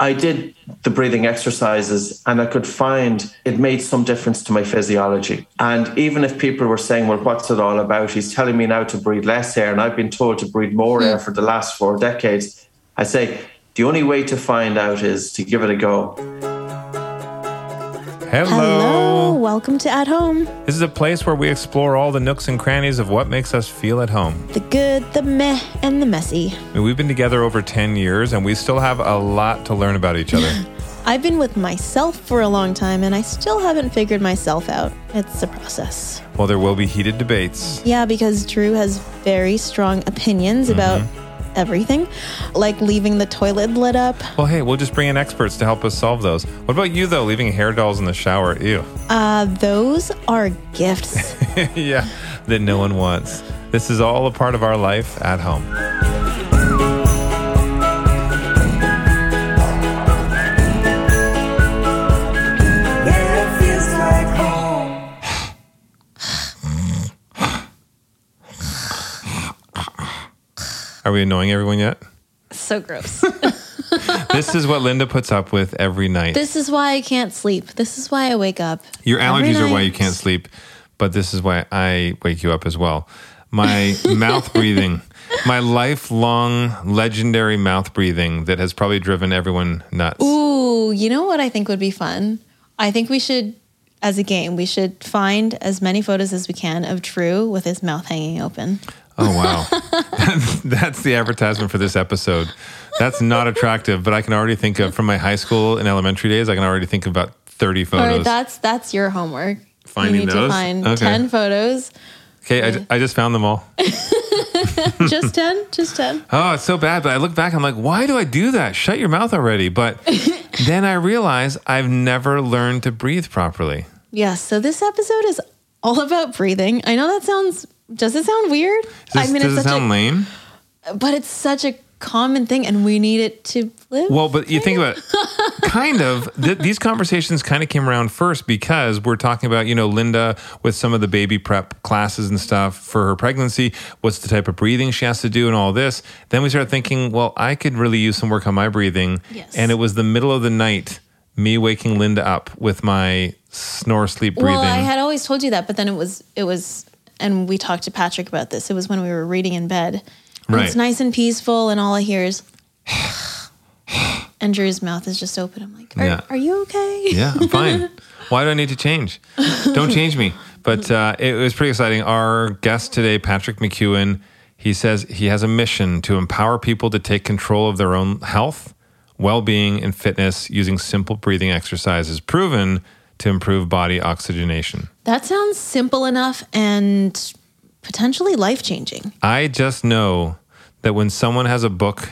I did the breathing exercises and I could find it made some difference to my physiology. And even if people were saying, well, what's it all about? He's telling me now to breathe less air and I've been told to breathe more air hmm. for the last four decades. I say, the only way to find out is to give it a go. Hello. Hello, welcome to At Home. This is a place where we explore all the nooks and crannies of what makes us feel at home. The good, the meh, and the messy. I mean, we've been together over 10 years and we still have a lot to learn about each other. I've been with myself for a long time and I still haven't figured myself out. It's a process. well, there will be heated debates. Yeah, because Drew has very strong opinions about mm-hmm. Everything, like leaving the toilet lit up. Well, hey, we'll just bring in experts to help us solve those. What about you, though, leaving hair dolls in the shower? Ew. Uh, those are gifts. yeah, that no one wants. This is all a part of our life at home. Are we annoying everyone yet? so gross. This is what Linda puts up with every night. this is why I can't sleep. This is why I wake up. Your allergies are why you can't sleep, but this is why I wake you up as well. My mouth breathing, my lifelong legendary mouth breathing that has probably driven everyone nuts. Ooh, you know what I think would be fun? I think we should, as a game, we should find as many photos as we can of Drew with his mouth hanging open. Oh, wow. that's, that's the advertisement for this episode. That's not attractive, but I can already think of from my high school and elementary days, I can already think of about 30 photos. right, that's that's your homework. Finding you need those? to find Okay. ten photos. okay, I, I just found them all. just ten, just ten. Oh, it's so bad. But I look back, I'm like, why do I do that? Shut your mouth already. But then I realize I've never learned to breathe properly. Yes. So this episode is all about breathing. I know that sounds. Does it sound weird? Does, I mean, does it's it such sound lame? a, but it's such a common thing, and we need it to live. Well, but you think about it, kind of, th- these conversations kind of came around first because we're talking about, you know, Linda with some of the baby prep classes and stuff for her pregnancy. What's the type of breathing she has to do and all this. Then we started thinking, well, I could really use some work on my breathing. Yes. And it was the middle of the night, me waking Linda up with my snore sleep breathing. Well, I had always told you that, but then it was it was, and we talked to Patrick about this. It was when we were reading in bed. Right. It's nice and peaceful, and all I hear is. And Drew's mouth is just open. I'm like, are, Yeah. are you okay? Yeah, I'm fine. Why do I need to change? Don't change me. But uh, it was pretty exciting. Our guest today, Patrick McKeown, he says he has a mission to empower people to take control of their own health, well being, and fitness using simple breathing exercises proven to improve body oxygenation. That sounds simple enough and potentially life changing. I just know that when someone has a book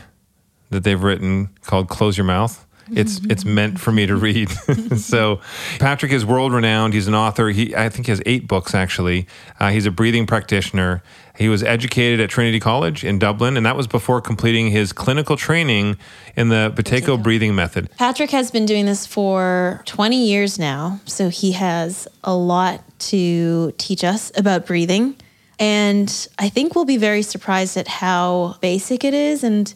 that they've written called Close Your Mouth, it's it's meant for me to read. so Patrick is world renowned. He's an author. He I think he has eight books actually. Uh, he's a breathing practitioner. He was educated at Trinity College in Dublin, and that was before completing his clinical training in the Buteyko breathing method. Patrick has been doing this for 20 years now, so he has a lot to teach us about breathing. And I think we'll be very surprised at how basic it is and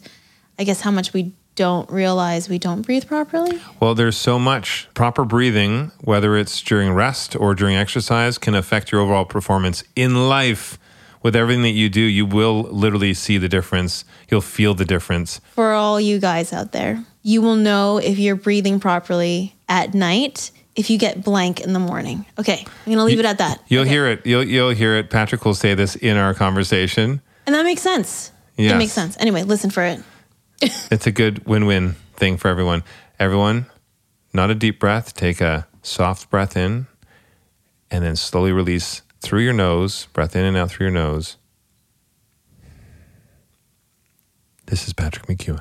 I guess how much we don't realize we don't breathe properly. Well, there's so much proper breathing, whether it's during rest or during exercise, can affect your overall performance in life. With everything that you do, you will literally see the difference. You'll feel the difference. For all you guys out there, you will know if you're breathing properly at night if you get blank in the morning. Okay, I'm to leave it at that. You'll Okay. hear it. You'll you'll hear it. Patrick will say this in our conversation. And that makes sense. Yes. It makes sense. Anyway, listen for it. It's a good win-win thing for everyone. Everyone, not a deep breath. Take a soft breath in, and then slowly release through your nose. Breath in and out through your nose. This is Patrick McKeown.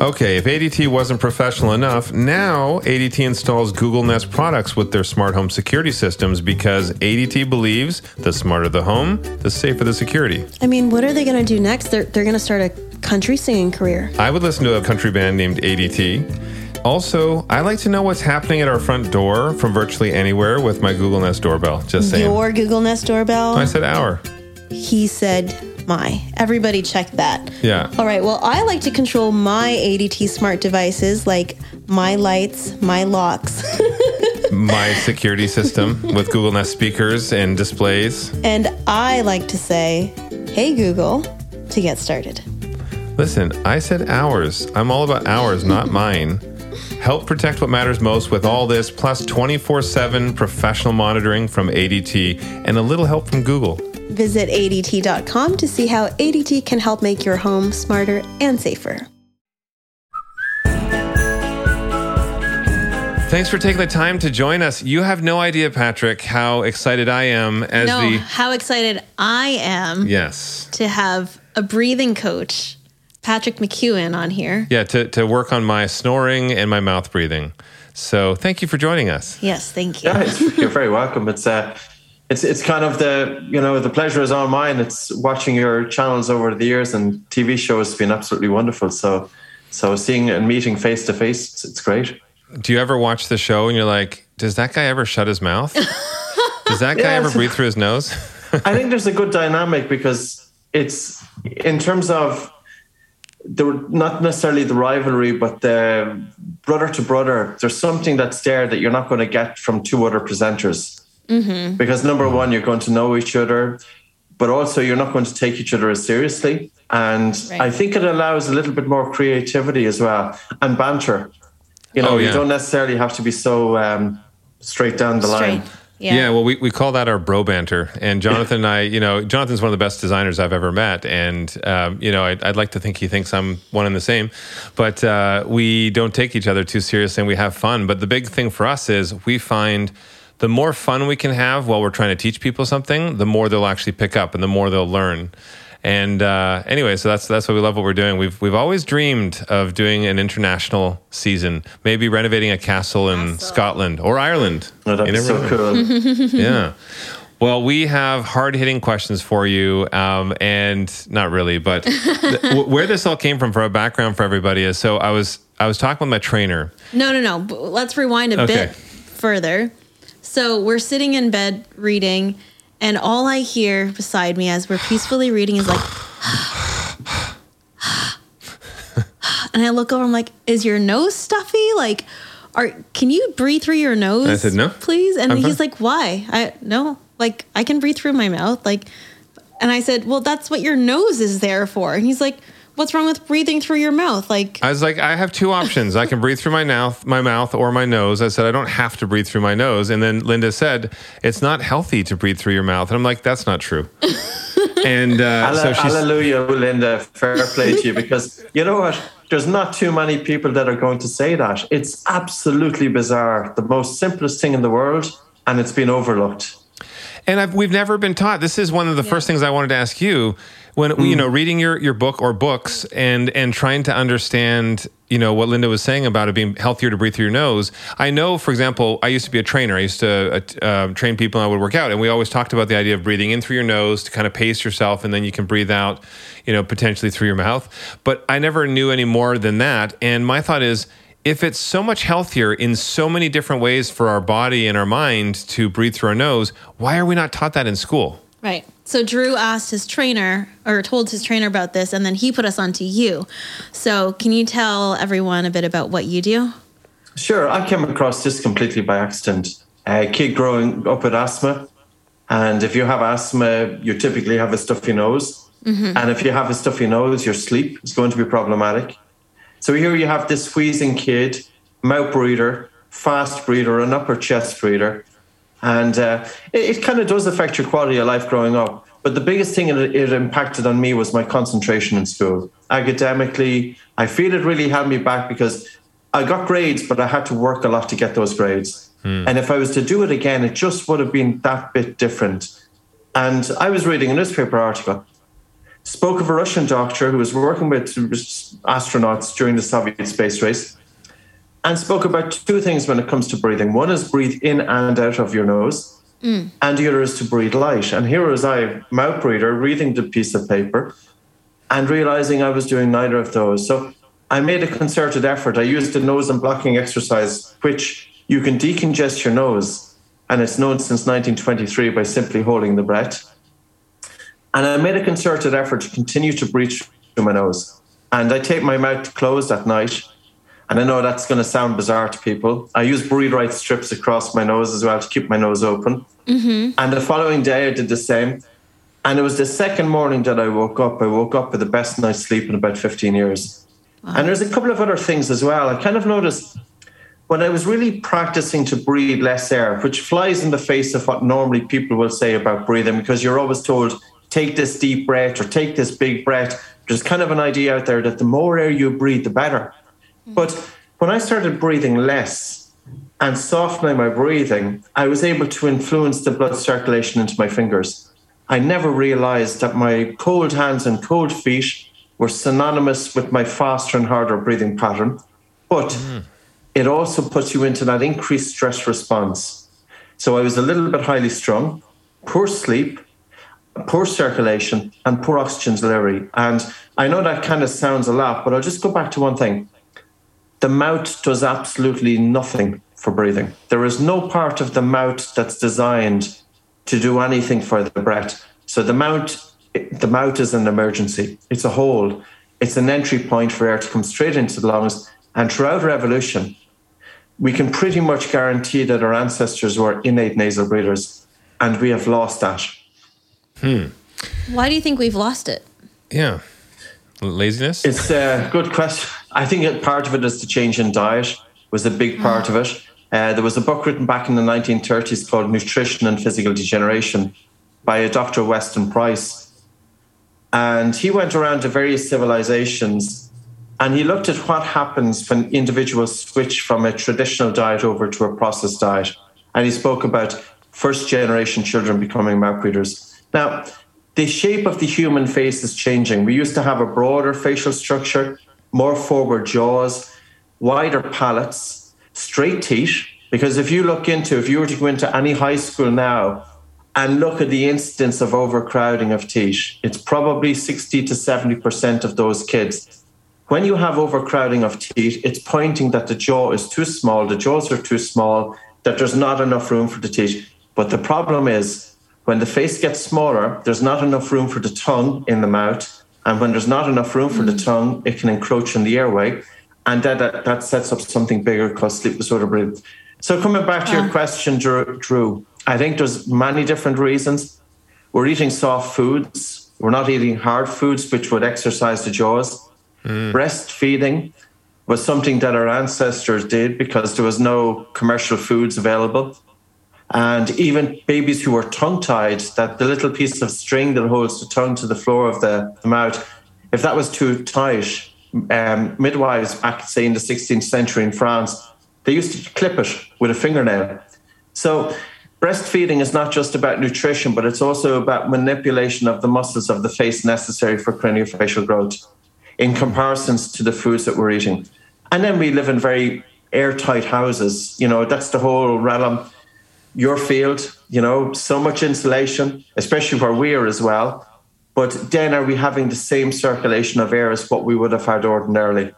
Okay, if ADT wasn't professional enough, now ADT installs Google Nest products with their smart home security systems because ADT believes the smarter the home, the safer the security. I mean, what are they going to do next? They're, they're going to start a country singing career. I would listen to a country band named ADT. Also, I like to know what's happening at our front door from virtually anywhere with my Google Nest doorbell. Just saying. Your Google Nest doorbell. I said our. he said my. Everybody check that. Yeah. All right. Well, I like to control my ADT smart devices like my lights, my locks, My security system with Google Nest speakers and displays. and I like to say, "Hey Google," to get started. Listen, I said ours. I'm all about ours, not mine. Help protect what matters most with all this, plus 24 7 professional monitoring from ADT and a little help from Google. Visit ADT.com to see how ADT can help make your home smarter and safer. Thanks for taking the time to join us. You have no idea, Patrick, how excited I am as no, the. how excited I am Yes. to have a breathing coach, Patrick McKeown, on here. Yeah, to, to work on my snoring and my mouth breathing. So thank you for joining us. Yes, thank you. Yeah, it's, you're very welcome. It's uh, it's it's kind of the you know the pleasure is all mine. It's watching your channels over the years and TV shows has been absolutely wonderful. So so seeing and meeting face to face, it's- it's great. Do you ever watch the show and you're like, does that guy ever shut his mouth? Does that guy Yeah, ever breathe through his nose? I think there's a good dynamic because it's in terms of the not necessarily the rivalry, but the brother to brother. There's something that's there that you're not going to get from two other presenters. Because number one, you're going to know each other, but also you're not going to take each other as seriously. And Right. I think it allows a little bit more creativity as well and banter. You know, Oh, you don't necessarily have to be so um, straight down the Straight. line. Yeah. well, we, we call that our bro banter. And Jonathan and I, you know, Jonathan's one of the best designers I've ever met. And, um, you know, I'd, I'd like to think he thinks I'm one and the same. But uh, we don't take each other too seriously and we have fun. But the big thing for us is we find the more fun we can have while we're trying to teach people something, the more they'll actually pick up and the more they'll learn. And uh, anyway, so that's that's why we love what we're doing. We've we've always dreamed of doing an international season, maybe renovating a castle in Castle. Scotland or Ireland. Oh, that'd be so know. cool. Yeah. Well, we have hard hitting questions for you. Um, and not really, but th- where this all came from for a background for everybody is so I was I was talking with my trainer. No, no, no. Let's rewind a Okay. bit further. So we're sitting in bed reading, and all I hear beside me as we're peacefully reading is like, and I look over. I'm like, "Is your nose stuffy? Like, are can you breathe through your nose?" I said, "No. please." And I'm he's fine." like, "Why?" I no, like I can breathe through my mouth, like. And I said, "Well, that's what your nose is there for." And he's like, "What's wrong with breathing through your mouth?" Like, I was like, I have two options. I can breathe through my mouth, my mouth, or my nose. I said, I don't have to breathe through my nose. And then Linda said, it's not healthy to breathe through your mouth. And I'm like, that's not true. and uh, so she's Hallelujah, Linda. Fair play to you because you know what? There's not too many people that are going to say that. It's absolutely bizarre. The most simplest thing in the world, and it's been overlooked. And I've, we've never been taught. This is one of the first things I wanted to ask you when you know reading your your book or books and and trying to understand you know what Linda was saying about it being healthier to breathe through your nose. I know, for example, I used to be a trainer. I used to uh, uh, train people and I would work out, and we always talked about the idea of breathing in through your nose to kind of pace yourself, and then you can breathe out, you know, potentially through your mouth. But I never knew any more than that. And my thought is if it's so much healthier in so many different ways for our body and our mind to breathe through our nose, why are we not taught that in school? Right. So Drew asked his trainer or told his trainer about this, and then he put us onto you. So can you tell everyone a bit about what you do? Sure, I came across this completely by accident. A kid growing up with asthma, and if you have asthma, you typically have a stuffy nose. Mm-hmm. And if you have a stuffy nose, your sleep is going to be problematic. So here you have this wheezing kid, mouth breather, fast breather, an upper chest breather. And uh, it, it kind of does affect your quality of life growing up. But the biggest thing it, it impacted on me was my concentration in school. Academically, I feel it really held me back because I got grades, but I had to work a lot to get those grades. And if I was to do it again, it just would have been that bit different. And I was reading a newspaper article, spoke of a Russian doctor who was working with astronauts during the Soviet space race and spoke about two things when it comes to breathing. One is breathe in and out of your nose, mm. and the other is to breathe light. And here was I, mouth breather, reading the piece of paper and realizing I was doing neither of those. So I made a concerted effort. I used the nose and blocking exercise, which you can decongest your nose, and it's known since 1923 by simply holding the breath. And I made a concerted effort to continue to breathe through my nose. And I tape my mouth closed at night. And I know that's going to sound bizarre to people. I use breathe right strips across my nose as well to keep my nose open. Mm-hmm. And the following day, I did the same. And it was the second morning that I woke up. I woke up with the best night's sleep in about 15 years. And there's a couple of other things as well. I kind of noticed when I was really practicing to breathe less air, which flies in the face of what normally people will say about breathing, because you're always told, take this deep breath or take this big breath. There's kind of an idea out there that the more air you breathe, the better. Mm-hmm. But when I started breathing less and softening my breathing, I was able to influence the blood circulation into my fingers. I never realized that my cold hands and cold feet were synonymous with my faster and harder breathing pattern. But mm. it also puts you into that increased stress response. So I was a little bit highly strung, poor sleep, poor circulation, and poor oxygen delivery. And I know that kind of sounds a lot, but I'll just go back to one thing. The mouth does absolutely nothing for breathing. There is no part of the mouth that's designed to do anything for the breath. So the mouth, the mouth is an emergency. It's a hole. It's an entry point for air to come straight into the lungs. And throughout our evolution, we can pretty much guarantee that our ancestors were innate nasal breathers, and we have lost that. Hmm. Why do you think we've lost it? Yeah. Laziness? It's a good question. I think part of it is the change in diet was a big part of it. Uh, there was a book written back in the 1930s called Nutrition and Physical Degeneration by a Dr. Weston Price. And he went around to various civilizations and he looked at what happens when individuals switch from a traditional diet over to a processed diet. And he spoke about first generation children becoming mouth breathers. Now, the shape of the human face is changing. We used to have a broader facial structure, more forward jaws, wider palates, straight teeth. Because if you look into, if you were to go into any high school now and look at the incidence of overcrowding of teeth, it's probably 60 to 70% of those kids. When you have overcrowding of teeth, it's pointing that the jaw is too small, the jaws are too small, that there's not enough room for the teeth. But the problem is when the face gets smaller, there's not enough room for the tongue in the mouth. And when there's not enough room for the mm. tongue, it can encroach on the airway. And that, that, that sets up something bigger called sleep disorder breathing. So coming back to your ah. question, Drew, Drew, I think there's many different reasons. We're eating soft foods. We're not eating hard foods, which would exercise the jaws. Mm. Breastfeeding was something that our ancestors did because there was no commercial foods available. And even babies who were tongue tied, that the little piece of string that holds the tongue to the floor of the, the mouth, if that was too tight, um, midwives back, say, in the 16th century in France, they used to clip it with a fingernail. So, breastfeeding is not just about nutrition, but it's also about manipulation of the muscles of the face necessary for craniofacial growth in comparisons to the foods that we're eating. And then we live in very airtight houses. You know, that's the whole realm. Your field, you know, so much insulation, especially where we are as well. But then are we having the same circulation of air as what we would have had ordinarily?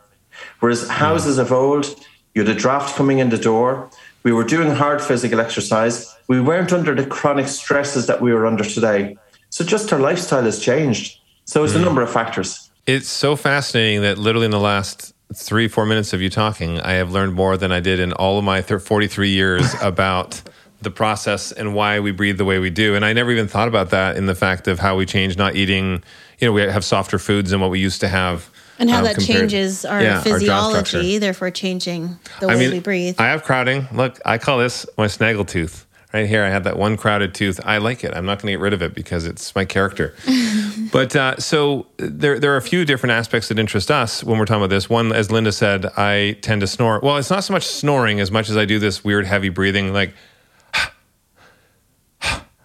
Whereas hmm. houses of old, you had a draft coming in the door. We were doing hard physical exercise. We weren't under the chronic stresses that we are under today. So just our lifestyle has changed. So it's a hmm. number of factors. It's so fascinating that literally in the last three, four minutes of you talking, I have learned more than I did in all of my thir- 43 years about the process and why we breathe the way we do. And I never even thought about that in the fact of how we change not eating, you know, we have softer foods than what we used to have. And how um, that compared- changes our Yeah, physiology, structure. therefore changing the I way mean, we breathe. I have crowding. Look, I call this my snaggle tooth. Right here, I have that one crowded tooth. I like it. I'm not going to get rid of it because it's my character. but uh, so there, there are a few different aspects that interest us when we're talking about this. One, as Linda said, I tend to snore. Well, it's not so much snoring as much as I do this weird heavy breathing, like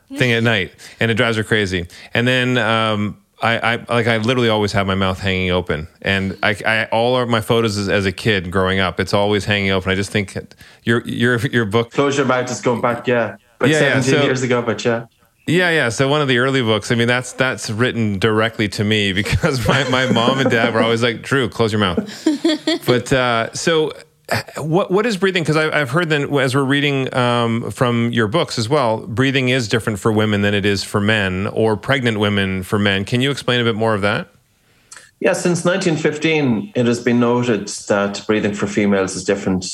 thing at night, and it drives her crazy. And then um, I, I like I literally always have my mouth hanging open, and I, I all of my photos as, as a kid growing up, it's always hanging open. I just think your your your book Close your mouth is going back, yeah. But Yeah, yeah, 17 so- years ago, but yeah. Yeah, yeah. So one of the early books, I mean, that's that's written directly to me because my, my mom and dad were always like, Drew, close your mouth. but uh, so what what is breathing? Because I've heard that as we're reading um, from your books as well, breathing is different for women than it is for men, or pregnant women for men. Can you explain a bit more of that? Yeah, since 1915, it has been noted that breathing for females is different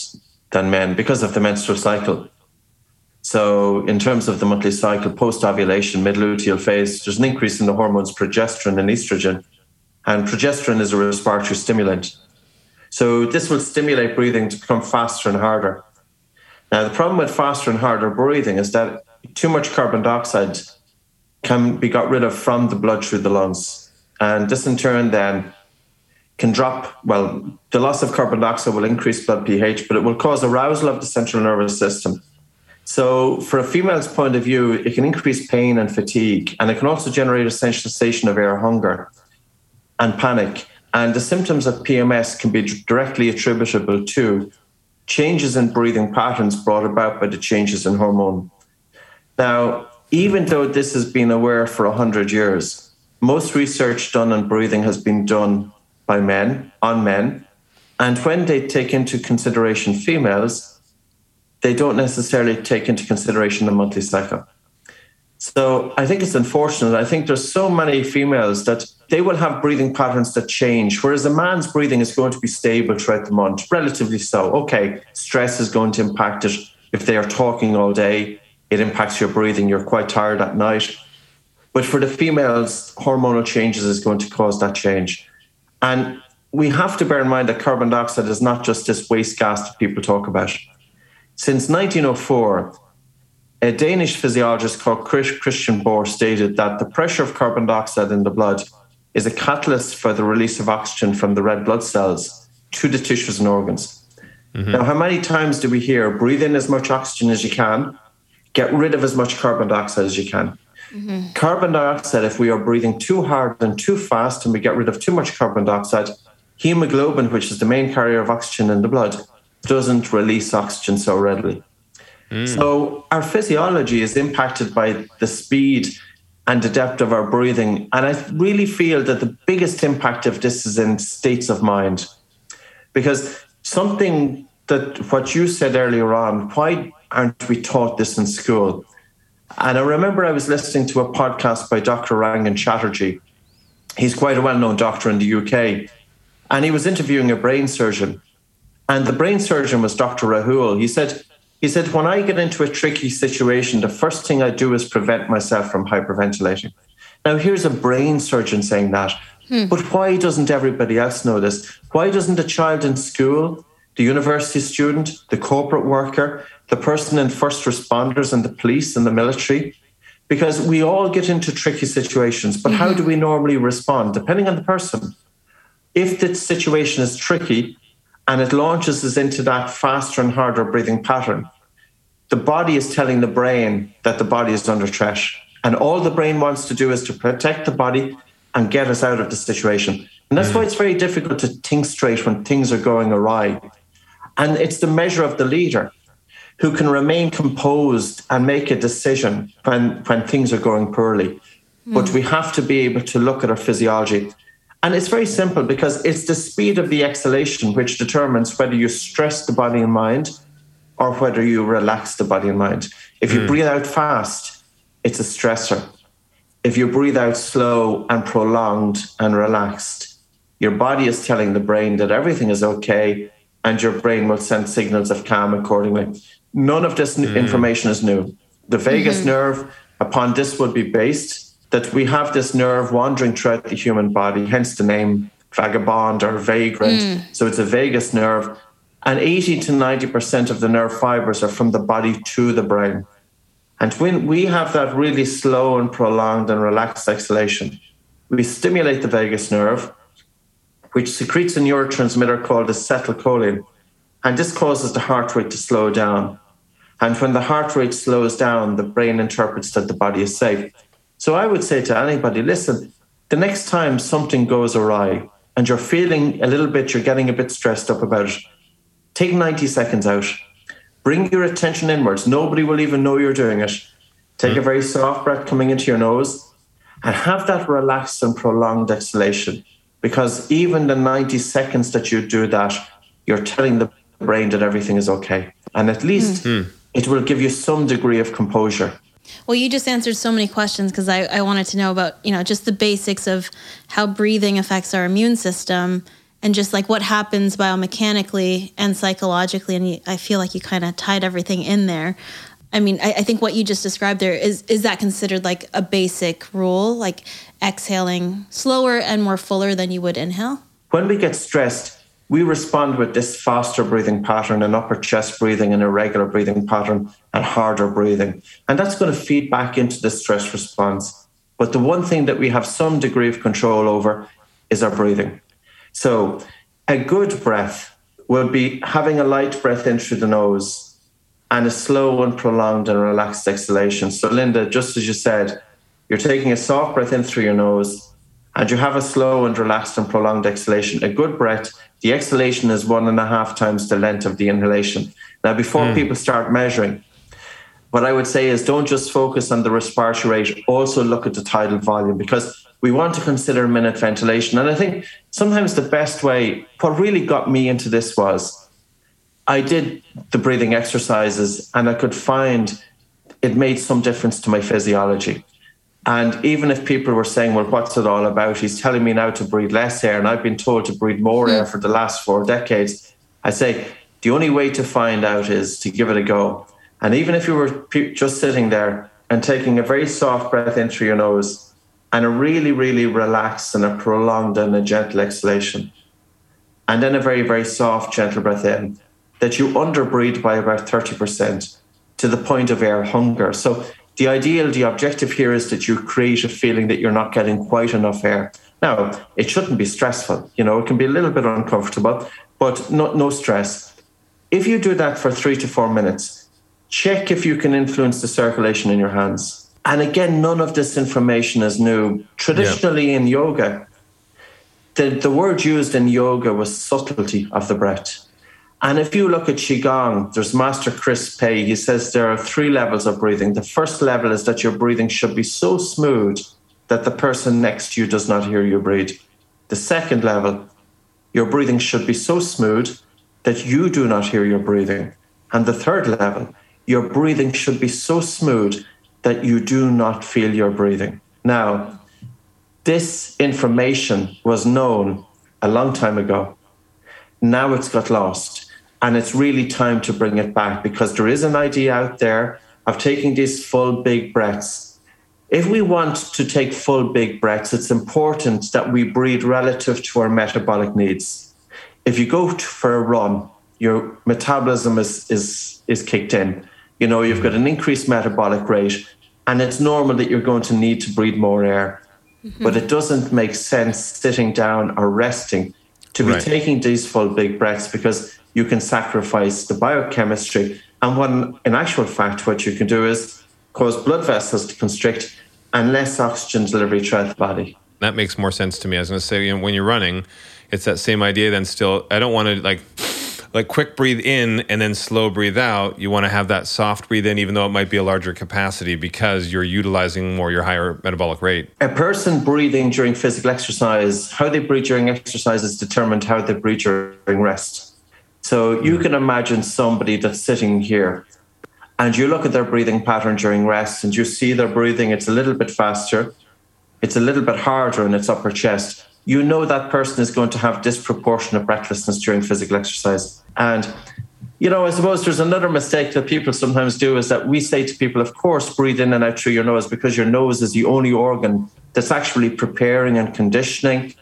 than men because of the menstrual cycle. So, in terms of the monthly cycle, post ovulation, mid luteal phase, there's an increase in the hormones progesterone and estrogen. And progesterone is a respiratory stimulant. So, this will stimulate breathing to become faster and harder. Now, the problem with faster and harder breathing is that too much carbon dioxide can be got rid of from the blood through the lungs. And this, in turn, then can drop. Well, the loss of carbon dioxide will increase blood pH, but it will cause arousal of the central nervous system so, for a female's point of view, it can increase pain and fatigue, and it can also generate a sensation of air hunger and panic. And the symptoms of PMS can be directly attributable to changes in breathing patterns brought about by the changes in hormone. Now, even though this has been aware for 100 years, most research done on breathing has been done by men, on men. And when they take into consideration females, they don't necessarily take into consideration the monthly cycle. So I think it's unfortunate. I think there's so many females that they will have breathing patterns that change, whereas a man's breathing is going to be stable throughout the month, relatively so. Okay, stress is going to impact it. If they are talking all day, it impacts your breathing. You're quite tired at night. But for the females, hormonal changes is going to cause that change. And we have to bear in mind that carbon dioxide is not just this waste gas that people talk about. Since 1904, a Danish physiologist called Christian Bohr stated that the pressure of carbon dioxide in the blood is a catalyst for the release of oxygen from the red blood cells to the tissues and organs. Mm-hmm. Now, how many times do we hear breathe in as much oxygen as you can, get rid of as much carbon dioxide as you can? Mm-hmm. Carbon dioxide, if we are breathing too hard and too fast and we get rid of too much carbon dioxide, hemoglobin, which is the main carrier of oxygen in the blood, doesn't release oxygen so readily. Mm. So our physiology is impacted by the speed and the depth of our breathing. And I really feel that the biggest impact of this is in states of mind. Because something that what you said earlier on, why aren't we taught this in school? And I remember I was listening to a podcast by Dr. Rangan Chatterjee. He's quite a well known doctor in the UK. And he was interviewing a brain surgeon. And the brain surgeon was Dr. Rahul. He said, he said, when I get into a tricky situation, the first thing I do is prevent myself from hyperventilating. Now, here's a brain surgeon saying that. Hmm. But why doesn't everybody else know this? Why doesn't a child in school, the university student, the corporate worker, the person in first responders and the police and the military? Because we all get into tricky situations, but mm-hmm. how do we normally respond? Depending on the person. If the situation is tricky, and it launches us into that faster and harder breathing pattern. The body is telling the brain that the body is under threat. And all the brain wants to do is to protect the body and get us out of the situation. And that's mm. why it's very difficult to think straight when things are going awry. And it's the measure of the leader who can remain composed and make a decision when, when things are going poorly. Mm. But we have to be able to look at our physiology and it's very simple because it's the speed of the exhalation which determines whether you stress the body and mind or whether you relax the body and mind. If you mm. breathe out fast, it's a stressor. If you breathe out slow and prolonged and relaxed, your body is telling the brain that everything is okay and your brain will send signals of calm accordingly. None of this mm. information is new. The vagus mm-hmm. nerve, upon this would be based, that we have this nerve wandering throughout the human body, hence the name vagabond or vagrant. Mm. So it's a vagus nerve. And 80 to 90% of the nerve fibers are from the body to the brain. And when we have that really slow and prolonged and relaxed exhalation, we stimulate the vagus nerve, which secretes a neurotransmitter called acetylcholine. And this causes the heart rate to slow down. And when the heart rate slows down, the brain interprets that the body is safe. So I would say to anybody, listen, the next time something goes awry and you're feeling a little bit, you're getting a bit stressed up about it, take 90 seconds out. Bring your attention inwards. Nobody will even know you're doing it. Take mm. a very soft breath coming into your nose and have that relaxed and prolonged exhalation. Because even the 90 seconds that you do that, you're telling the brain that everything is okay. And at least it will give you some degree of composure. Well, you just answered so many questions because I, I wanted to know about, you know, just the basics of how breathing affects our immune system and just like what happens biomechanically and psychologically. And I feel like you kind of tied everything in there. I mean, I, I think what you just described there is is that considered like a basic rule, like exhaling slower and more fuller than you would inhale? When we get stressed, we respond with this faster breathing pattern and upper chest breathing and irregular breathing pattern and harder breathing. And that's going to feed back into the stress response. But the one thing that we have some degree of control over is our breathing. So a good breath will be having a light breath in through the nose and a slow and prolonged and relaxed exhalation. So, Linda, just as you said, you're taking a soft breath in through your nose and you have a slow and relaxed and prolonged exhalation. A good breath, the exhalation is one and a half times the length of the inhalation. Now, before hmm. people start measuring, what I would say is don't just focus on the respiratory rate, also look at the tidal volume because we want to consider minute ventilation. And I think sometimes the best way, what really got me into this was I did the breathing exercises and I could find it made some difference to my physiology. And even if people were saying, well, what's it all about? He's telling me now to breathe less air, and I've been told to breathe more air hmm. for the last four decades. I say, the only way to find out is to give it a go. And even if you were just sitting there and taking a very soft breath in through your nose and a really, really relaxed and a prolonged and a gentle exhalation, and then a very, very soft, gentle breath in, that you underbreathe by about 30% to the point of air hunger. So the ideal, the objective here is that you create a feeling that you're not getting quite enough air. Now, it shouldn't be stressful. You know, it can be a little bit uncomfortable, but no, no stress. If you do that for three to four minutes, check if you can influence the circulation in your hands. And again, none of this information is new. Traditionally in yoga, the, the word used in yoga was subtlety of the breath. And if you look at Qigong, there's Master Chris Pei. He says there are three levels of breathing. The first level is that your breathing should be so smooth that the person next to you does not hear you breathe. The second level, your breathing should be so smooth that you do not hear your breathing. And the third level, your breathing should be so smooth that you do not feel your breathing. Now, this information was known a long time ago. Now it's got lost. And it's really time to bring it back because there is an idea out there of taking these full big breaths. If we want to take full big breaths, it's important that we breathe relative to our metabolic needs. If you go for a run, your metabolism is, is, is kicked in. You know, you've got an increased metabolic rate, and it's normal that you're going to need to breathe more air. Mm-hmm. But it doesn't make sense sitting down or resting to be Right. taking these full big breaths because you can sacrifice the biochemistry. And when, in actual fact, what you can do is cause blood vessels to constrict and less oxygen delivery throughout the body. That makes more sense to me. I was going to say, you know, when you're running, it's that same idea. Then still, I don't want to like, like quick breathe in and then slow breathe out. You want to have that soft breathe in, even though it might be a larger capacity because you're utilizing more your higher metabolic rate. A person breathing during physical exercise, how they breathe during exercise is determined how they breathe during rest. So you mm. can imagine somebody that's sitting here and you look at their breathing pattern during rest and you see their breathing, it's a little bit faster, it's a little bit harder in its upper chest. You know that person is going to have disproportionate breathlessness during physical exercise. And you know, I suppose there's another mistake that people sometimes do is that we say to people, of course, breathe in and out through your nose because your nose is the only organ that's actually preparing and conditioning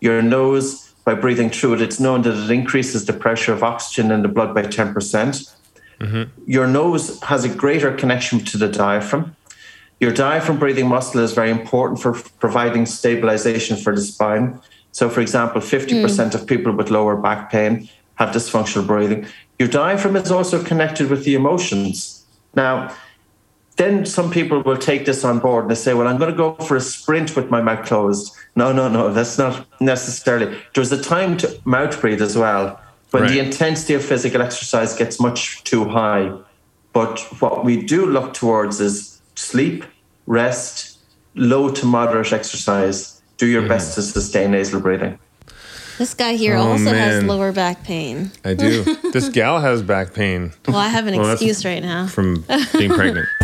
your nose by breathing through it. It's known that it increases the pressure of oxygen in the blood by 10%. Mm-hmm. Your nose has a greater connection to the diaphragm. Your diaphragm breathing muscle is very important for providing stabilization for the spine. So, for example, 50% mm. of people with lower back pain have dysfunctional breathing. Your diaphragm is also connected with the emotions. Now, then some people will take this on board and they say, Well, I'm going to go for a sprint with my mouth closed. No, no, no, that's not necessarily. There's a time to mouth breathe as well when the intensity of physical exercise gets much too high. But what we do look towards is sleep, rest, low to moderate exercise. Do your mm-hmm. best to sustain nasal breathing. This guy here Oh, also has lower back pain. I do. this gal has back pain Well, I have an Well, excuse right now. from being pregnant.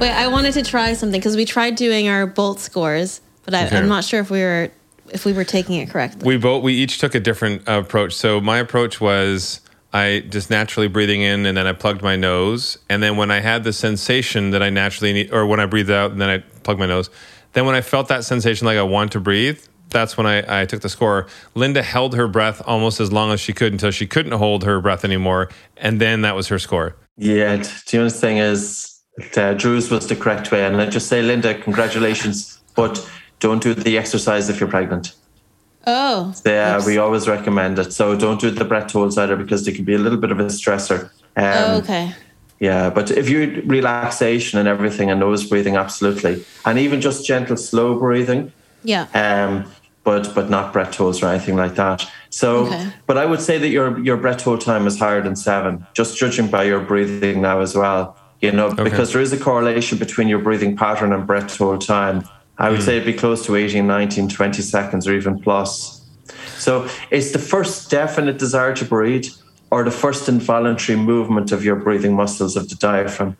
Wait, I wanted to try something because we tried doing our bolt scores, but I, Okay. I'm not sure if we were if we were taking it correctly. We both we each took a different uh, approach. So my approach was I just naturally breathing in and then I plugged my nose and then when I had the sensation that I naturally need or when I breathed out and then I plugged my nose, then when I felt that sensation like I want to breathe, that's when I, I took the score. Linda held her breath almost as long as she could until she couldn't hold her breath anymore and then that was her score. Yeah, t- the only thing is, that, uh, Drew's was the correct way. And let's just say, Linda, congratulations, but don't do the exercise if you're pregnant. oh, Yeah, oops. we always recommend it. So don't do the breath holds either because they can be a little bit of a stressor. Um, oh, okay. Yeah, but if you relaxation and everything and nose breathing, absolutely, and even just gentle, slow breathing, Yeah. um, but but not breath holds or anything like that. So, Okay. but I would say that your your breath hold time is higher than seven, just judging by your breathing now as well. You know, because there is a correlation between your breathing pattern and breath hold time. I would hmm. say it'd be close to 18, 19, 20 seconds or even plus. So it's the first definite desire to breathe or the first involuntary movement of your breathing muscles of the diaphragm.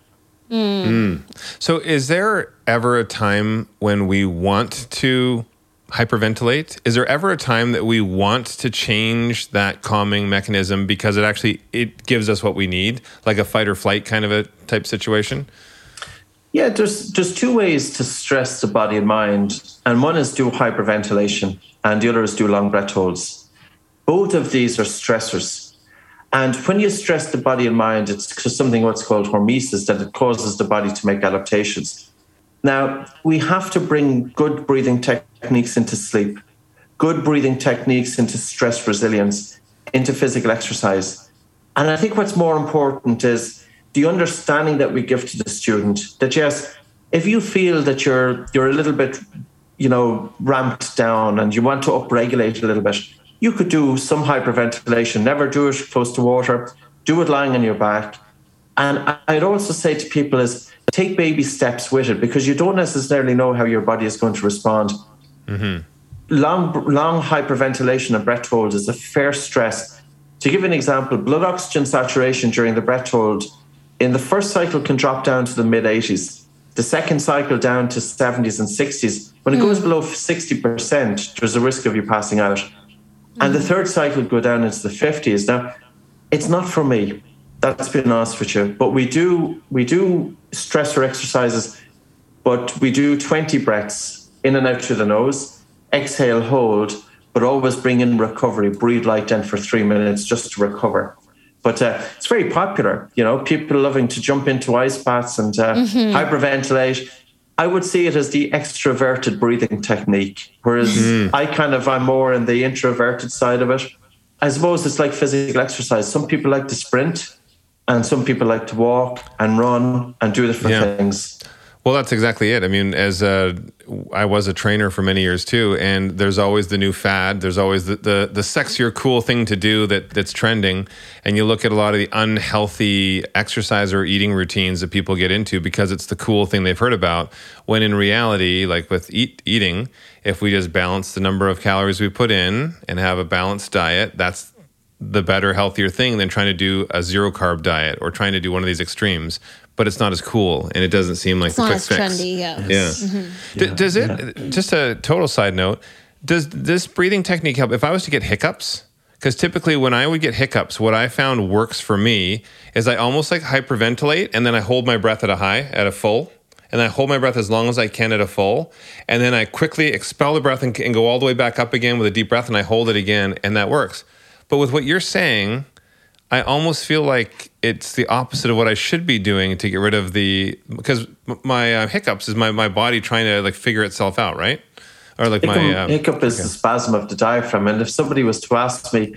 Hmm. Hmm. So, is there ever a time when we want to hyperventilate? Is there ever a time that we want to change that calming mechanism because it actually it gives us what we need, like a fight or flight kind of a type situation? Yeah, there's there's two ways to stress the body and mind, and one is do hyperventilation, and the other is do long breath holds. Both of these are stressors, and when you stress the body and mind, it's something what's called hormesis that it causes the body to make adaptations. Now we have to bring good breathing techniques into sleep, good breathing techniques into stress resilience, into physical exercise, and I think what's more important is the understanding that we give to the student that yes, if you feel that you're you're a little bit, you know, ramped down and you want to upregulate a little bit, you could do some hyperventilation. Never do it close to water. Do it lying on your back. And I'd also say to people is take baby steps with it because you don't necessarily know how your body is going to respond. Mm-hmm. Long, long hyperventilation and breath hold is a fair stress. To give an example, blood oxygen saturation during the breath hold in the first cycle can drop down to the mid 80s. The second cycle down to 70s and 60s. When it hmm. goes below 60%, there's a risk of you passing out. And the hmm. third cycle go down into the 50s. Now, it's not for me. That's been honest for you. But we do we do stressor exercises, but we do 20 breaths in and out through the nose, exhale, hold, but always bring in recovery. Breathe light then for three minutes just to recover. But uh, it's very popular, you know, people loving to jump into ice baths and uh, hyperventilate. I would see it as the extroverted breathing technique, whereas I kind of I'm more in the introverted side of it. I suppose it's like physical exercise. Some people like to sprint, and some people like to walk and run and do different Yeah. things. Well, that's exactly it. I mean, as a, I was a trainer for many years too, and there's always the new fad. There's always the, the the sexier, cool thing to do that that's trending. And you look at a lot of the unhealthy exercise or eating routines that people get into because it's the cool thing they've heard about. When in reality, like with eat, eating, if we just balance the number of calories we put in and have a balanced diet, that's the better, healthier thing than trying to do a zero carb diet or trying to do one of these extremes. But it's not as cool, and it doesn't seem like It's the not quick as fix. trendy. Yeah. Yeah. D- mm-hmm. does it? Just a total side note. Does this breathing technique help? If I was to get hiccups, because typically when I would get hiccups, what I found works for me is I almost like hyperventilate, and then I hold my breath at a high, at a full, and I hold my breath as long as I can at a full, and then I quickly expel the breath and, and go all the way back up again with a deep breath, and I hold it again, and that works. But with what you're saying, I almost feel like it's the opposite of what I should be doing to get rid of the because my uh, hiccups is my, my body trying to like figure itself out, right? or like hiccup, my um, hiccup is the spasm of the diaphragm. And if somebody was to ask me,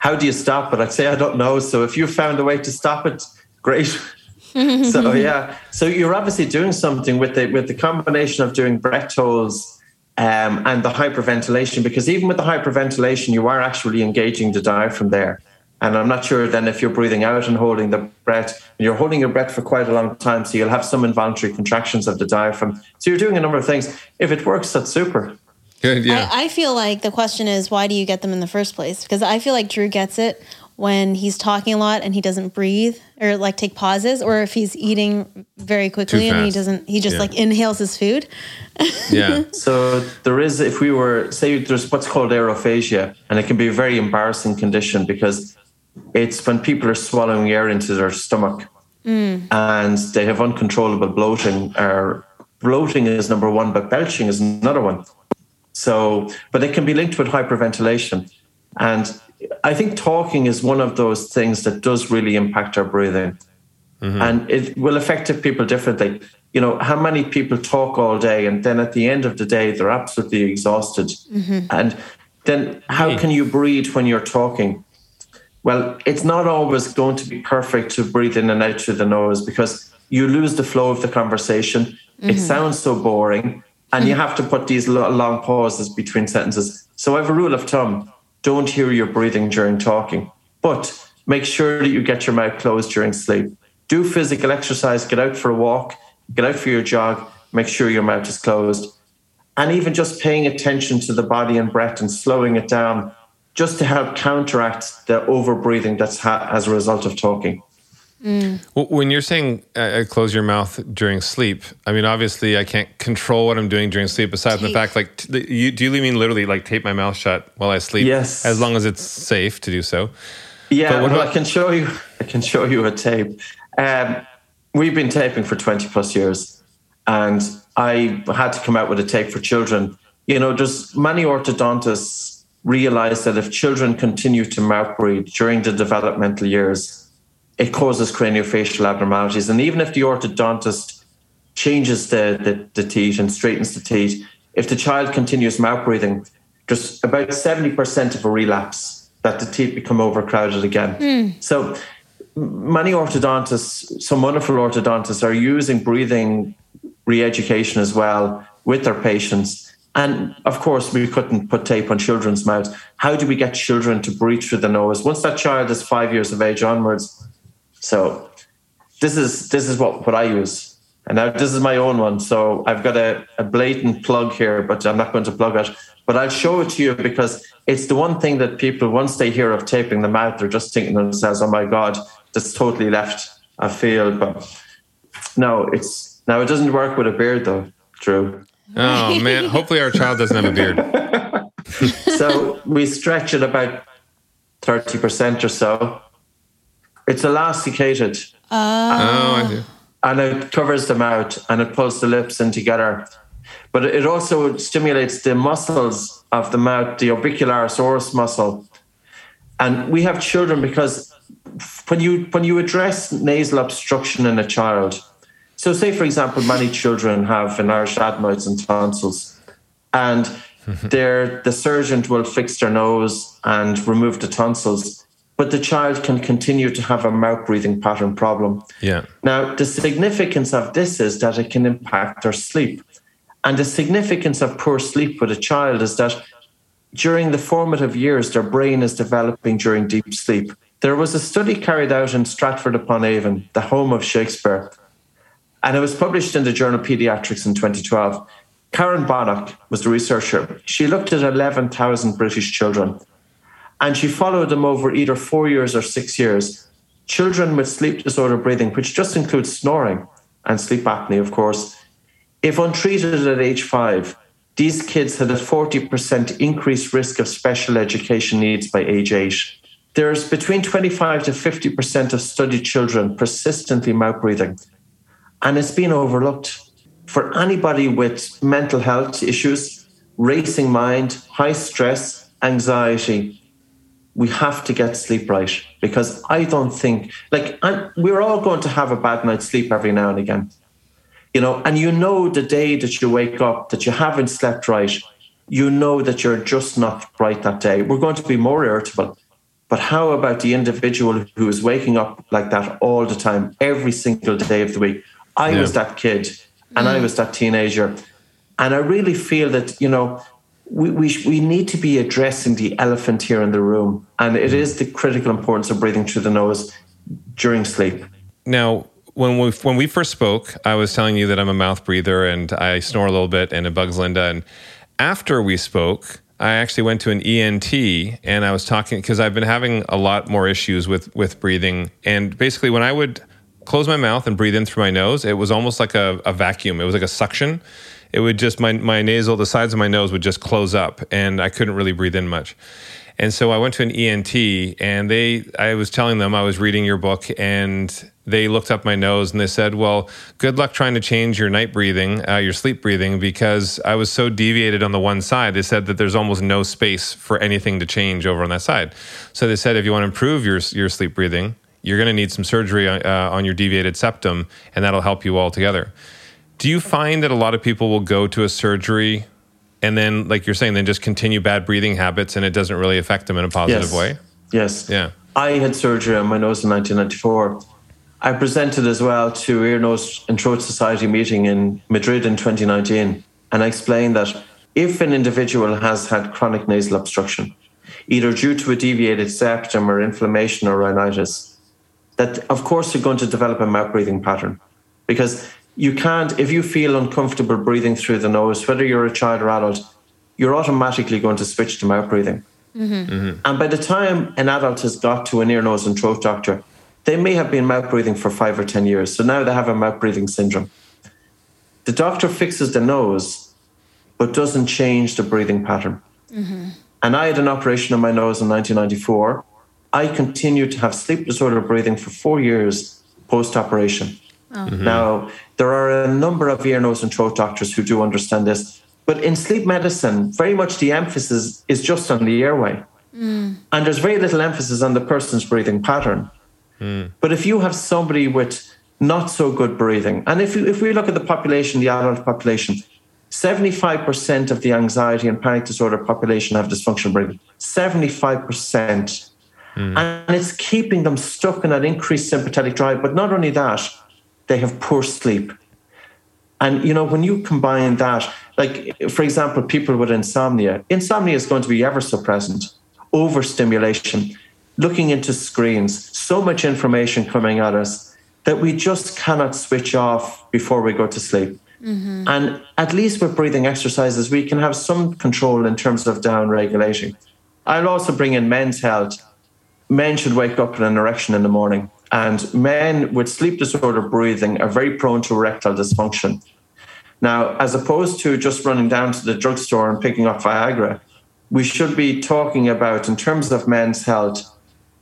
how do you stop it? I'd say, I don't know. So if you found a way to stop it, great. so yeah, so you're obviously doing something with the with the combination of doing breath holds um, and the hyperventilation, because even with the hyperventilation, you are actually engaging the diaphragm there. And I'm not sure then if you're breathing out and holding the breath, and you're holding your breath for quite a long time, so you'll have some involuntary contractions of the diaphragm. So you're doing a number of things. If it works, that's super. good, yeah. I, I feel like the question is why do you get them in the first place? Because I feel like Drew gets it when he's talking a lot and he doesn't breathe or like take pauses, or if he's eating very quickly and he doesn't, he just Yeah. like inhales his food. yeah. So there is, if we were, say, there's what's called aerophagia, and it can be a very embarrassing condition because it's when people are swallowing air into their stomach mm. and they have uncontrollable bloating. Or bloating is number one, but belching is another one. So, but it can be linked with hyperventilation, and I think talking is one of those things that does really impact our breathing mm-hmm. and it will affect people differently. You know, how many people talk all day and then at the end of the day they're absolutely exhausted. Mm-hmm. And then how Hey. can you breathe when you're talking? Well, it's not always going to be perfect to breathe in and out through the nose because you lose the flow of the conversation. It mm-hmm. sounds so boring, and you have to put these lo- long pauses between sentences. So I have a rule of thumb don't hear your breathing during talking, but make sure that you get your mouth closed during sleep. Do physical exercise, get out for a walk, get out for your jog, make sure your mouth is closed and even just paying attention to the body and breath and slowing it down just to help counteract the over breathing that's ha- as a result of talking. Well, When you're saying uh, uh, close your mouth during sleep, I mean, obviously, I can't control what I'm doing during sleep. Aside from the fact, like, t- you, do you mean literally like tape my mouth shut while I sleep? Yes. As long as it's safe to do so. Yeah, But what well, about- I can show you. I can show you a tape. Um, we've been taping for twenty plus years, and I had to come out with a tape for children. You know, there's many orthodontists realize that if children continue to mouth breathe during the developmental years, it causes craniofacial abnormalities. And even if the orthodontist changes the, the, the teeth and straightens the teeth, if the child continues mouth breathing, there's about 70% of a relapse that the teeth become overcrowded again. Hmm. So many orthodontists, some wonderful orthodontists are using breathing re-education as well with their patients. And of course, we couldn't put tape on children's mouths. How do we get children to breathe through the nose once that child is five years of age onwards? So this is this is what, what I use. And now this is my own one. So I've got a, a blatant plug here, but I'm not going to plug it. But I'll show it to you because it's the one thing that people, once they hear of taping the mouth, they're just thinking to themselves, oh my God, that's totally left a field. But no, it's now it doesn't work with a beard though, Drew. Oh man! Hopefully, our child doesn't have a beard. so we stretch it about 30% or so. It's elasticated ah. Oh, I and it covers the mouth and it pulls the lips in together. But it also stimulates the muscles of the mouth, the orbicularis oris muscle. And we have children because when you when you address nasal obstruction in a child, so say for example, many children have enlarged adenoids and tonsils, and their the surgeon will fix their nose and remove the tonsils, but the child can continue to have a mouth breathing pattern problem. Yeah. Now, the significance of this is that it can impact their sleep. And the significance of poor sleep with a child is that during the formative years, their brain is developing during deep sleep. There was a study carried out in Stratford upon Avon, the home of Shakespeare, and it was published in the journal Pediatrics in 2012. Karen Bonuck was the researcher. She looked at 11,000 British children and she followed them over either four years or six years. Children with sleep disorder breathing, which just includes snoring and sleep apnea, of course, if untreated at age five, these kids had a 40% increased risk of special education needs by age eight. There's between 25 to 50% of studied children persistently mouth breathing, and it's been overlooked. For anybody with mental health issues, racing mind, high stress, anxiety, we have to get sleep right because I don't think like i we're all going to have a bad night's sleep every now and again, you know. And you know the day that you wake up that you haven't slept right, you know that you're just not right that day. We're going to be more irritable. But how about the individual who is waking up like that all the time, every single day of the week? I Yeah. was that kid and I mm. was that teenager. And I really feel that, you know, we, we, we need to be addressing the elephant here in the room. And it mm. is the critical importance of breathing through the nose during sleep. Now, when we when we first spoke, I was telling you that I'm a mouth breather and I snore a little bit, and it bugs Linda. And after we spoke, I actually went to an ENT and I was talking because I've been having a lot more issues with with breathing. And basically, when I would close my mouth and breathe in through my nose, it was almost like a, a vacuum. It was like a suction. It would just my my nasal, the sides of my nose would just close up, and I couldn't really breathe in much. And so I went to an ENT and they I was telling them I was reading your book and they looked up my nose and they said, "Well, good luck trying to change your night breathing, uh, your sleep breathing because I was so deviated on the one side." They said that there's almost no space for anything to change over on that side. So they said if you want to improve your your sleep breathing, you're going to need some surgery uh, on your deviated septum and that'll help you altogether. Do you find that a lot of people will go to a surgery and then like you're saying then just continue bad breathing habits and it doesn't really affect them in a positive Yes. way? Yes. Yeah. I had surgery on my nose in 1994. I presented as well to Ear, Nose and Throat Society meeting in Madrid in 2019. And I explained that if an individual has had chronic nasal obstruction, either due to a deviated septum or inflammation or rhinitis, that of course you're going to develop a mouth breathing pattern. Because you can't, if you feel uncomfortable breathing through the nose, whether you're a child or adult, you're automatically going to switch to mouth breathing. Mm-hmm. Mm-hmm. And by the time an adult has got to an ear, nose, and throat doctor, they may have been mouth breathing for five or 10 years. So now they have a mouth breathing syndrome. The doctor fixes the nose, but doesn't change the breathing pattern. Mm-hmm. And I had an operation on my nose in 1994. I continued to have sleep disorder breathing for four years post operation. Oh. Now, there are a number of ear, nose, and throat doctors who do understand this. But in sleep medicine, very much the emphasis is just on the airway. Mm. And there's very little emphasis on the person's breathing pattern. Mm. But if you have somebody with not so good breathing, and if, you, if we look at the population, the adult population, 75% of the anxiety and panic disorder population have dysfunctional breathing. 75%. Mm. And it's keeping them stuck in that increased sympathetic drive. But not only that, they have poor sleep. And you know, when you combine that, like for example, people with insomnia, insomnia is going to be ever so present. Overstimulation, looking into screens, so much information coming at us that we just cannot switch off before we go to sleep. Mm-hmm. And at least with breathing exercises, we can have some control in terms of down regulating. I'll also bring in men's health. Men should wake up with an erection in the morning. And men with sleep disorder breathing are very prone to erectile dysfunction. Now, as opposed to just running down to the drugstore and picking up Viagra, we should be talking about, in terms of men's health,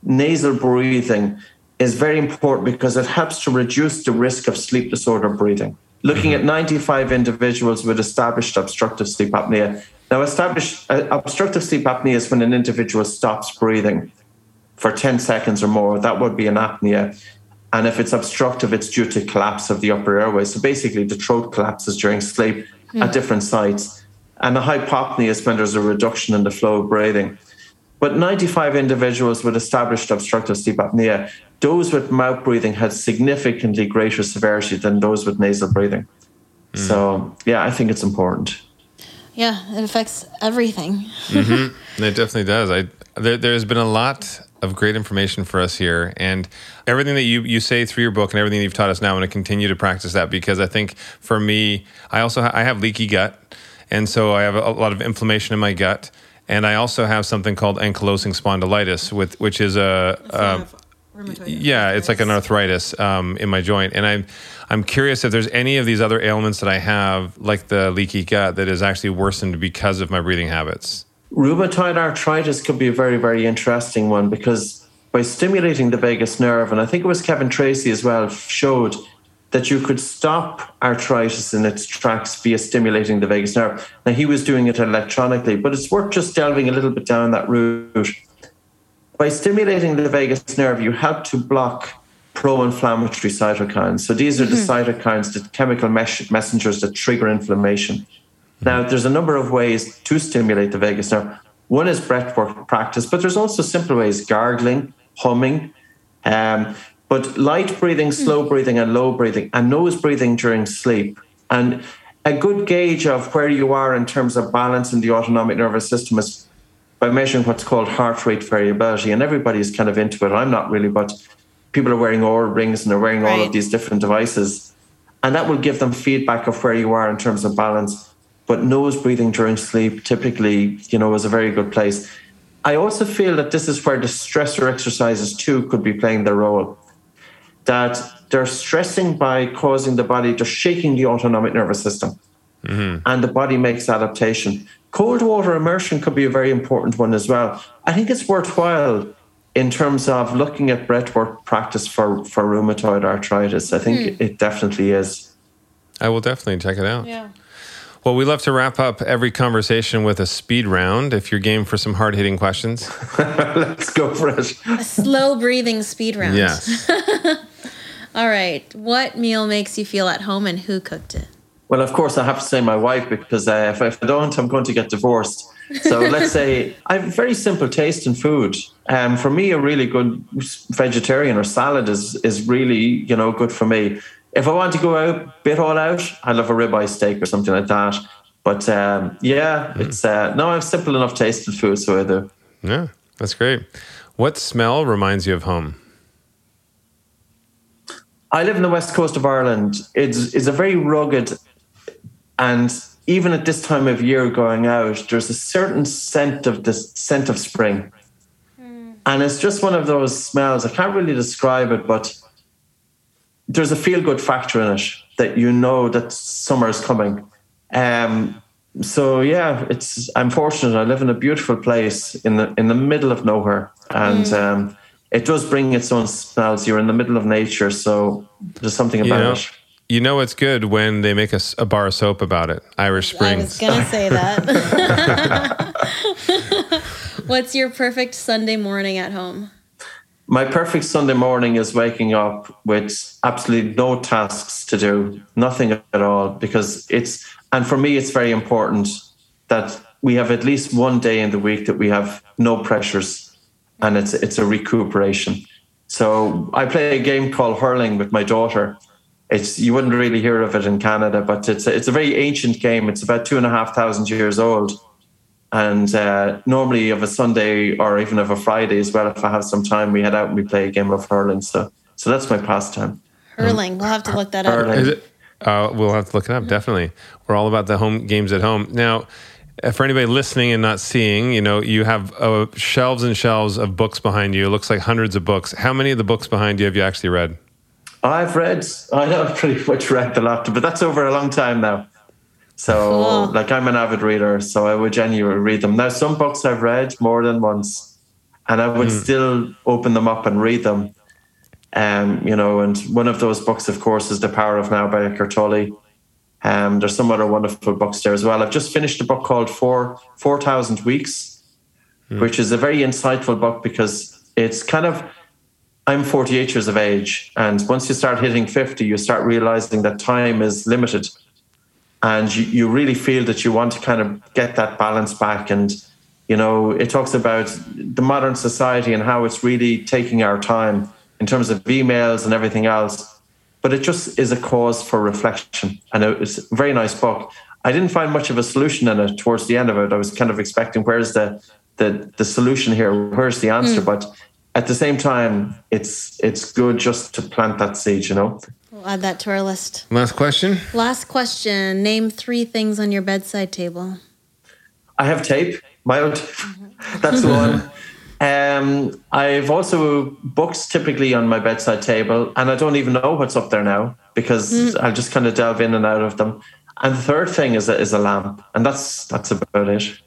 nasal breathing is very important because it helps to reduce the risk of sleep disorder breathing. Looking at 95 individuals with established obstructive sleep apnea. Now, established uh, obstructive sleep apnea is when an individual stops breathing for 10 seconds or more. That would be an apnea. And if it's obstructive, it's due to collapse of the upper airway. So basically, the throat collapses during sleep at hmm. different sites. And a hypopnea is when there's a reduction in the flow of breathing. But 95 individuals with established obstructive sleep apnea, those with mouth breathing had significantly greater severity than those with nasal breathing. Hmm. So, yeah, I think it's important. Yeah, it affects everything. Mm-hmm. It definitely does. I there, there's been a lot of great information for us here, and everything that you you say through your book and everything that you've taught us now, I'm going to continue to practice that because I think for me, I also ha- I have leaky gut, and so I have a, a lot of inflammation in my gut, and I also have something called ankylosing spondylitis, with which is a, a yeah, it's like an arthritis um, in my joint, and I'm I'm curious if there's any of these other ailments that I have, like the leaky gut, that is actually worsened because of my breathing habits. Rheumatoid arthritis could be a very, very interesting one because by stimulating the vagus nerve, and I think it was Kevin Tracey as well, showed that you could stop arthritis in its tracks via stimulating the vagus nerve. Now, he was doing it electronically, but it's worth just delving a little bit down that route. By stimulating the vagus nerve, you help to block pro inflammatory cytokines. So, these are the mm-hmm. cytokines, the chemical mesh- messengers that trigger inflammation. Now, there's a number of ways to stimulate the vagus nerve. One is breathwork practice, but there's also simple ways gargling, humming, um, but light breathing, slow breathing, and low breathing, and nose breathing during sleep. And a good gauge of where you are in terms of balance in the autonomic nervous system is by measuring what's called heart rate variability. And everybody's kind of into it. I'm not really, but people are wearing Oura rings and they're wearing all of these different devices. And that will give them feedback of where you are in terms of balance. But nose breathing during sleep typically, you know, is a very good place. I also feel that this is where the stressor exercises too could be playing their role. That they're stressing by causing the body, they're shaking the autonomic nervous system mm-hmm. and the body makes adaptation. Cold water immersion could be a very important one as well. I think it's worthwhile in terms of looking at breathwork practice for, for rheumatoid arthritis. I think hmm. it definitely is. I will definitely check it out. Yeah. Well, we love to wrap up every conversation with a speed round. If you're game for some hard hitting questions, Let's go for it. A slow breathing speed round. yes. All right. What meal makes you feel at home and who cooked it? Well, of course, I have to say my wife because uh, if, if I don't, I'm going to get divorced. So let's say I have very simple taste in food. Um, for me, a really good vegetarian or salad is is really you know good for me. If I want to go out bit all out, I love a ribeye steak or something like that. But um, yeah, it's uh, no, I have simple enough taste in food, so I do. Yeah, that's great. What smell reminds you of home? I live in the west coast of Ireland. It's it's a very rugged, and even at this time of year going out, there's a certain scent of the scent of spring, and it's just one of those smells. I can't really describe it, but there's a feel good factor in it that you know that summer is coming. Um, so yeah, it's I'm fortunate. I live in a beautiful place in the in the middle of nowhere, and um, it does bring its own smells. You're in the middle of nature, so there's something You about know, it. you know it's good when they make a bar of soap about it. Irish Springs. I was Springs. going to say that. What's your perfect Sunday morning at home? My perfect Sunday morning is waking up with absolutely no tasks to do, nothing at all, because it's, and for me, it's very important that we have at least one day in the week that we have no pressures and it's, it's a recuperation. So I play a game called hurling with my daughter. It's, you wouldn't really hear of it in Canada, but it's a, it's a very ancient game. It's about two and a half thousand years old. And uh, normally of a Sunday or even of a Friday as well, if I have some time, we head out and we play a game of hurling. So, so that's my pastime. Hurling. We'll have to look that up. Hurling. Is it? Uh, we'll have to look it up. Definitely, we're all about the home games at home. Now, uh, for anybody listening and not seeing, you know, you have uh, shelves and shelves of books behind you. It looks like hundreds of books. How many of the books behind you have you actually read? I've read, I know I've pretty much read the lot, but that's over a long time now. So, Cool. like, I'm an avid reader, so I would genuinely read them. Now, some books I've read more than once, and I would still open them up and read them. Um, you know, and one of those books, of course, is The Power of Now by Eckhart Tolle. Um, there's some other wonderful books there as well. I've just finished a book called Four Four Thousand Weeks, which is a very insightful book because it's kind of I'm 48 years of age, and once you start hitting 50, you start realizing that time is limited, and you, you really feel that you want to kind of get that balance back. And you know, it talks about the modern society and how it's really taking our time in terms of emails and everything else. But it just is a cause for reflection, and it's a very nice book. I didn't find much of a solution in it towards the end of it. I was kind of expecting where's the the the solution here, where's the answer, hmm. but at the same time, it's it's good just to plant that seed, you know. We'll add that to our list. Last question. Last question. Name three things on your bedside table. I have tape, mild. That's one. Um, I've also books typically on my bedside table, and I don't even know what's up there now because I'll just kind of delve in and out of them. And the third thing is a, is a lamp, and that's that's about it.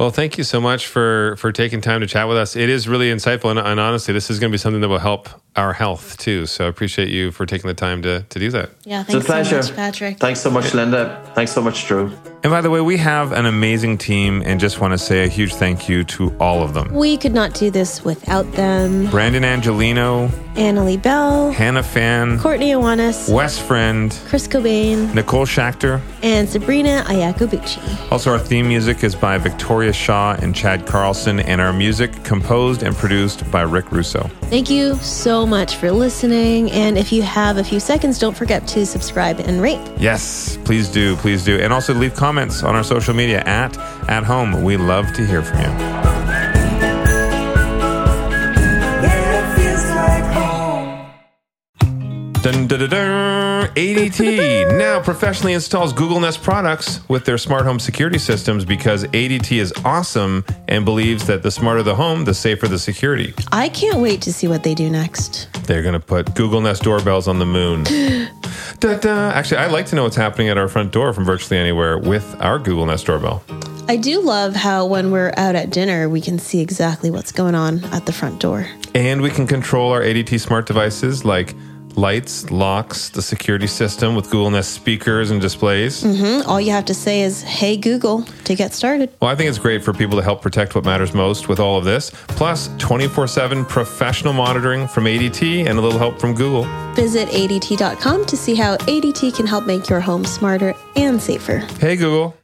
Well, thank you so much for for taking time to chat with us. It is really insightful, and, and honestly, this is going to be something that will help our health too. So I appreciate you for taking the time to to do that. Yeah, It's a thanks so pleasure. much, Patrick. Thanks so much, Linda. Thanks so much, Drew. And by the way, we have an amazing team and just want to say a huge thank you to all of them. We could not do this without them. Brandon Angelino, Annalie Bell, Hannah Fan, Courtney Iwanis, Wes Friend, Chris Cobain, Nicole Schachter. and Sabrina Ayakobuchi. Also, our theme music is by Victoria Shaw and Chad Carlson, and our music composed and produced by Rick Russo. Thank you so much for listening. And if you have a few seconds, don't forget to subscribe and rate. Yes, please do, please do. And also leave comments on our social media at at home. We love to hear from you. Yeah, it feels like home. Dun, dun, dun, dun. ADT now professionally installs Google Nest products with their smart home security systems because ADT is awesome and believes that the smarter the home, the safer the security. I can't wait to see what they do next. They're going to put Google Nest doorbells on the moon. da, da. Actually, I'd like to know what's happening at our front door from virtually anywhere with our Google Nest doorbell. I do love how when we're out at dinner, we can see exactly what's going on at the front door. And we can control our ADT smart devices like lights, locks, the security system with Google Nest speakers and displays. Mhm. All you have to say is, hey, Google, to get started. Well, I think it's great for people to help protect what matters most with all of this. Plus, 24 7 professional monitoring from ADT and a little help from Google. Visit ADT.com to see how ADT can help make your home smarter and safer. Hey, Google.